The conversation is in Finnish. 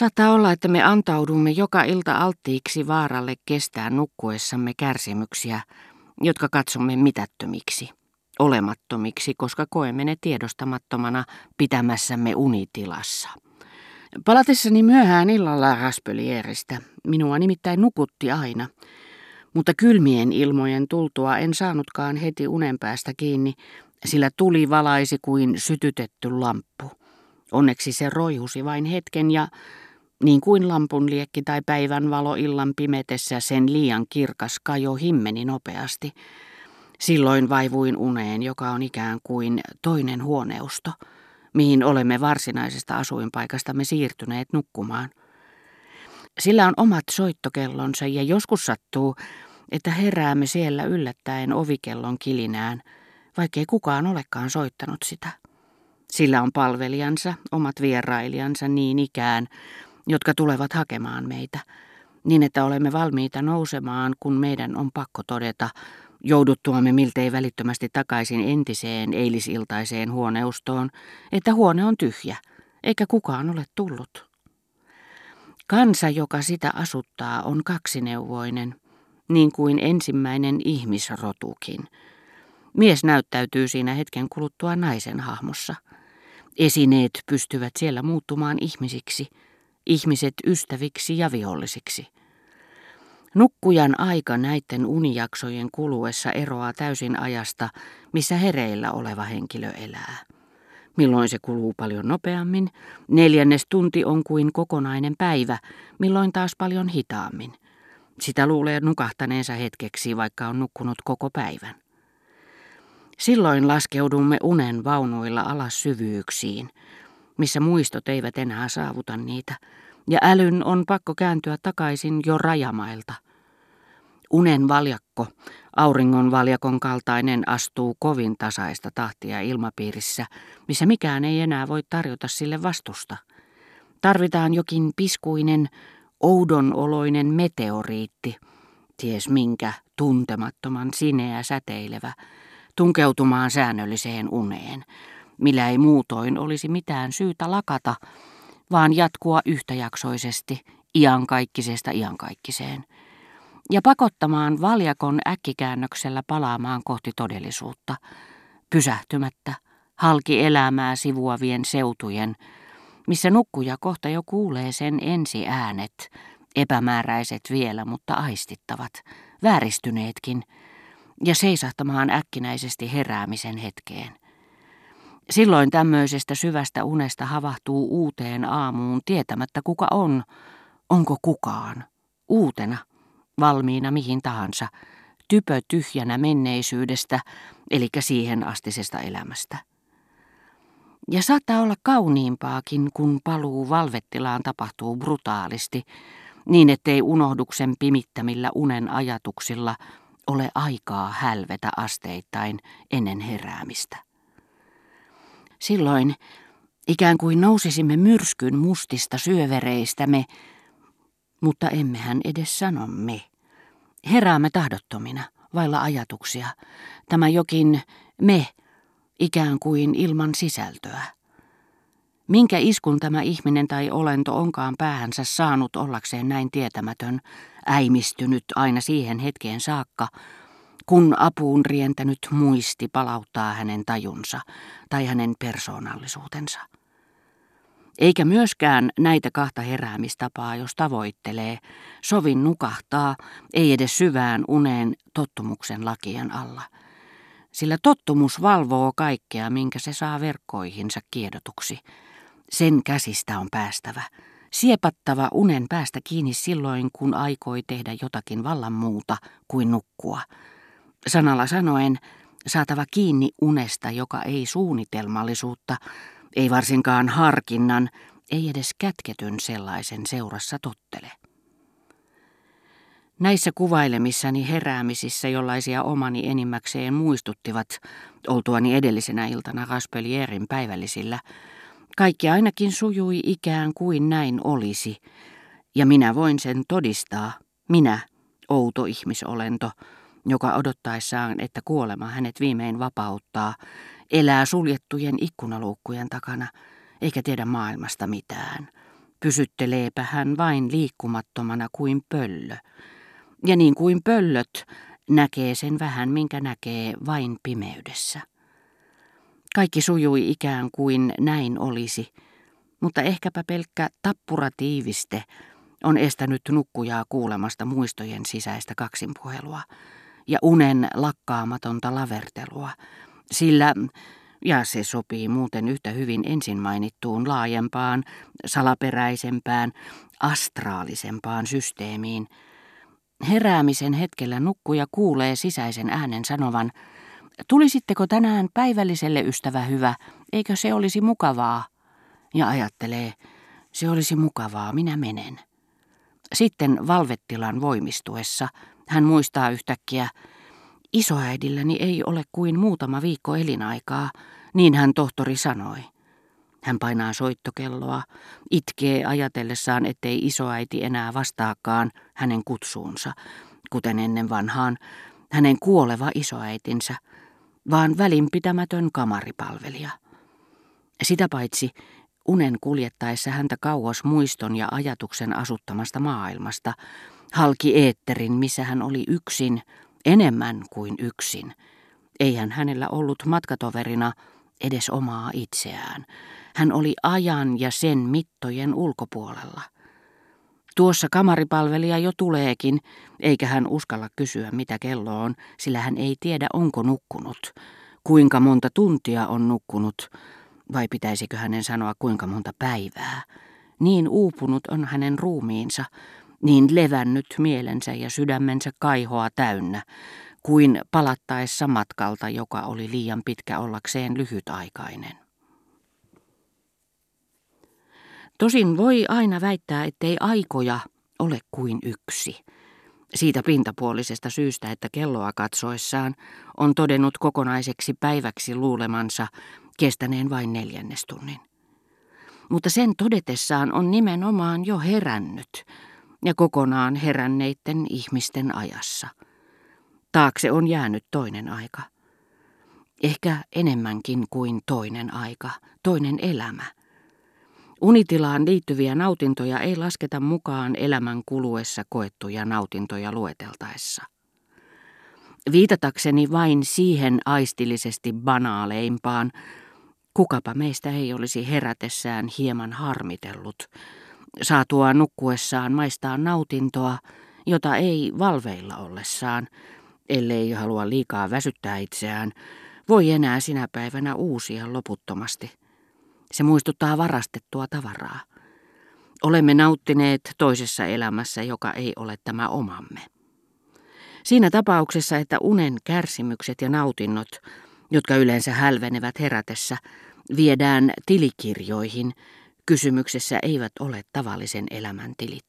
Saattaa olla, että me antaudumme joka ilta alttiiksi vaaralle kestää nukkuessamme kärsimyksiä, jotka katsomme mitättömiksi, olemattomiksi, koska koemme ne tiedostamattomana pitämässämme unitilassa. Palatessani myöhään illalla Raspelieristä, minua nimittäin nukutti aina, mutta kylmien ilmojen tultua en saanutkaan heti unen päästä kiinni, sillä tuli valaisi kuin sytytetty lamppu. Onneksi se roihusi vain hetken ja, niin kuin lampun liekki tai päivän valo illan pimetessä, sen liian kirkas kajo himmeni nopeasti. Silloin vaivuin uneen, joka on ikään kuin toinen huoneusto, mihin olemme varsinaisesta asuinpaikastamme siirtyneet nukkumaan. Sillä on omat soittokellonsa ja joskus sattuu, että heräämme siellä yllättäen ovikellon kilinään, vaikkei kukaan olekaan soittanut sitä. Sillä on palvelijansa, omat vierailijansa niin ikään, jotka tulevat hakemaan meitä, niin että olemme valmiita nousemaan, kun meidän on pakko todeta, jouduttuamme miltei välittömästi takaisin entiseen eilisiltaiseen huoneustoon, että huone on tyhjä, eikä kukaan ole tullut. Kansa, joka sitä asuttaa, on kaksineuvoinen, niin kuin ensimmäinen ihmisrotukin. Mies näyttäytyy siinä hetken kuluttua naisen hahmossa. Esineet pystyvät siellä muuttumaan ihmisiksi, ihmiset ystäviksi ja vihollisiksi. Nukkujan aika näiden unijaksojen kuluessa eroaa täysin ajasta, missä hereillä oleva henkilö elää. Milloin se kuluu paljon nopeammin, neljännes tunti on kuin kokonainen päivä, milloin taas paljon hitaammin. Sitä luulee nukahtaneensa hetkeksi, vaikka on nukkunut koko päivän. Silloin laskeudumme unen vaunuilla alas syvyyksiin, missä muistot eivät enää saavuta niitä, ja älyn on pakko kääntyä takaisin jo rajamailta. Unen valjakko, auringon valjakon kaltainen, astuu kovin tasaista tahtia ilmapiirissä, missä mikään ei enää voi tarjota sille vastusta. Tarvitaan jokin piskuinen, oudonoloinen meteoriitti, ties minkä tuntemattoman sineä säteilevä, tunkeutumaan säännölliseen uneen, millä ei muutoin olisi mitään syytä lakata, vaan jatkua yhtäjaksoisesti iankaikkisesta iankaikkiseen, ja pakottamaan valjakon äkkikäännöksellä palaamaan kohti todellisuutta, pysähtymättä, halki elämää sivuavien seutujen, missä nukkuja kohta jo kuulee sen ensi äänet, epämääräiset vielä, mutta aistittavat, vääristyneetkin, ja seisahtamaan äkkinäisesti heräämisen hetkeen. Silloin tämmöisestä syvästä unesta havahtuu uuteen aamuun tietämättä kuka on, onko kukaan, uutena, valmiina mihin tahansa, typö tyhjänä menneisyydestä, eli siihen astisesta elämästä. Ja saattaa olla kauniimpaakin, kun paluu valvettilaan tapahtuu brutaalisti, niin ettei unohduksen pimittämillä unen ajatuksilla ole aikaa hälvetä asteittain ennen heräämistä. Silloin ikään kuin nousisimme myrskyn mustista syövereistämme, mutta emmehän edes sano me. Heräämme tahdottomina, vailla ajatuksia. Tämä jokin me, ikään kuin ilman sisältöä. Minkä iskun tämä ihminen tai olento onkaan päähänsä saanut ollakseen näin tietämätön, äimistynyt aina siihen hetkeen saakka, kun apuun rientänyt muisti palauttaa hänen tajunsa tai hänen persoonallisuutensa. Eikä myöskään näitä kahta heräämistapaa, jos tavoittelee, sovin nukahtaa, ei edes syvään uneen tottumuksen lakien alla. Sillä tottumus valvoo kaikkea, minkä se saa verkkoihinsa kiedotuksi. Sen käsistä on päästävä. Siepattava unen päästä kiinni silloin, kun aikoi tehdä jotakin vallan muuta kuin nukkua. Sanalla sanoen, saatava kiinni unesta, joka ei suunnitelmallisuutta, ei varsinkaan harkinnan, ei edes kätketyn sellaisen seurassa tottele. Näissä kuvailemissani heräämisissä, jollaisia omani enimmäkseen muistuttivat, oltuani edellisenä iltana Raspelierin päivällisillä, kaikki ainakin sujui ikään kuin näin olisi, ja minä voin sen todistaa, minä, outo ihmisolento, joka odottaessaan, että kuolema hänet viimein vapauttaa, elää suljettujen ikkunaluukkujen takana, eikä tiedä maailmasta mitään, pysytteleepä hän vain liikkumattomana kuin pöllö. Ja niin kuin pöllöt, näkee sen vähän, minkä näkee vain pimeydessä. Kaikki sujui ikään kuin näin olisi, mutta ehkäpä pelkkä tappuratiiviste on estänyt nukkujaa kuulemasta muistojen sisäistä kaksinpuhelua ja unen lakkaamatonta lavertelua, sillä, ja se sopii muuten yhtä hyvin ensin mainittuun laajempaan, salaperäisempään, astraalisempaan systeemiin, heräämisen hetkellä nukkuja kuulee sisäisen äänen sanovan, tulisitteko tänään päivälliselle ystävä hyvä, eikö se olisi mukavaa? Ja ajattelee, se olisi mukavaa, minä menen. Sitten valvettilan voimistuessa hän muistaa yhtäkkiä, isoäidilläni ei ole kuin muutama viikko elinaikaa, niin hän tohtori sanoi. Hän painaa soittokelloa, itkee ajatellessaan, ettei isoäiti enää vastaakaan hänen kutsuunsa, kuten ennen vanhaan hänen kuoleva isoäitinsä, vaan välinpitämätön kamaripalvelija. Sitä paitsi unen kuljettaessa häntä kauas muiston ja ajatuksen asuttamasta maailmasta, halki eetterin, missä hän oli yksin, enemmän kuin yksin. Eihän hänellä ollut matkatoverina edes omaa itseään. Hän oli ajan ja sen mittojen ulkopuolella. Tuossa kamaripalvelija jo tuleekin, eikä hän uskalla kysyä mitä kello on, sillä hän ei tiedä onko nukkunut, kuinka monta tuntia on nukkunut, vai pitäisikö hänen sanoa kuinka monta päivää. Niin uupunut on hänen ruumiinsa, niin levännyt mielensä ja sydämensä kaihoa täynnä, kuin palattaessa matkalta, joka oli liian pitkä ollakseen lyhytaikainen. Tosin voi aina väittää, ettei aikoja ole kuin yksi. Siitä pintapuolisesta syystä, että kelloa katsoessaan on todennut kokonaiseksi päiväksi luulemansa kestäneen vain neljännestunnin. Mutta sen todetessaan on nimenomaan jo herännyt ja kokonaan heränneiden ihmisten ajassa. Taakse on jäänyt toinen aika. Ehkä enemmänkin kuin toinen aika, toinen elämä – Unitilaan liittyviä nautintoja ei lasketa mukaan elämän kuluessa koettuja nautintoja lueteltaessa. Viitatakseni vain siihen aistillisesti banaaleimpaan, kukapa meistä ei olisi herätessään hieman harmitellut, saatua nukkuessaan maistaa nautintoa, jota ei valveilla ollessaan, ellei halua liikaa väsyttää itseään, voi enää sinä päivänä uusia loputtomasti. Se muistuttaa varastettua tavaraa. Olemme nauttineet toisessa elämässä, joka ei ole tämä omamme. Siinä tapauksessa, että unen kärsimykset ja nautinnot, jotka yleensä hälvenevät herätessä, viedään tilikirjoihin, kysymyksessä eivät ole tavallisen elämän tilit.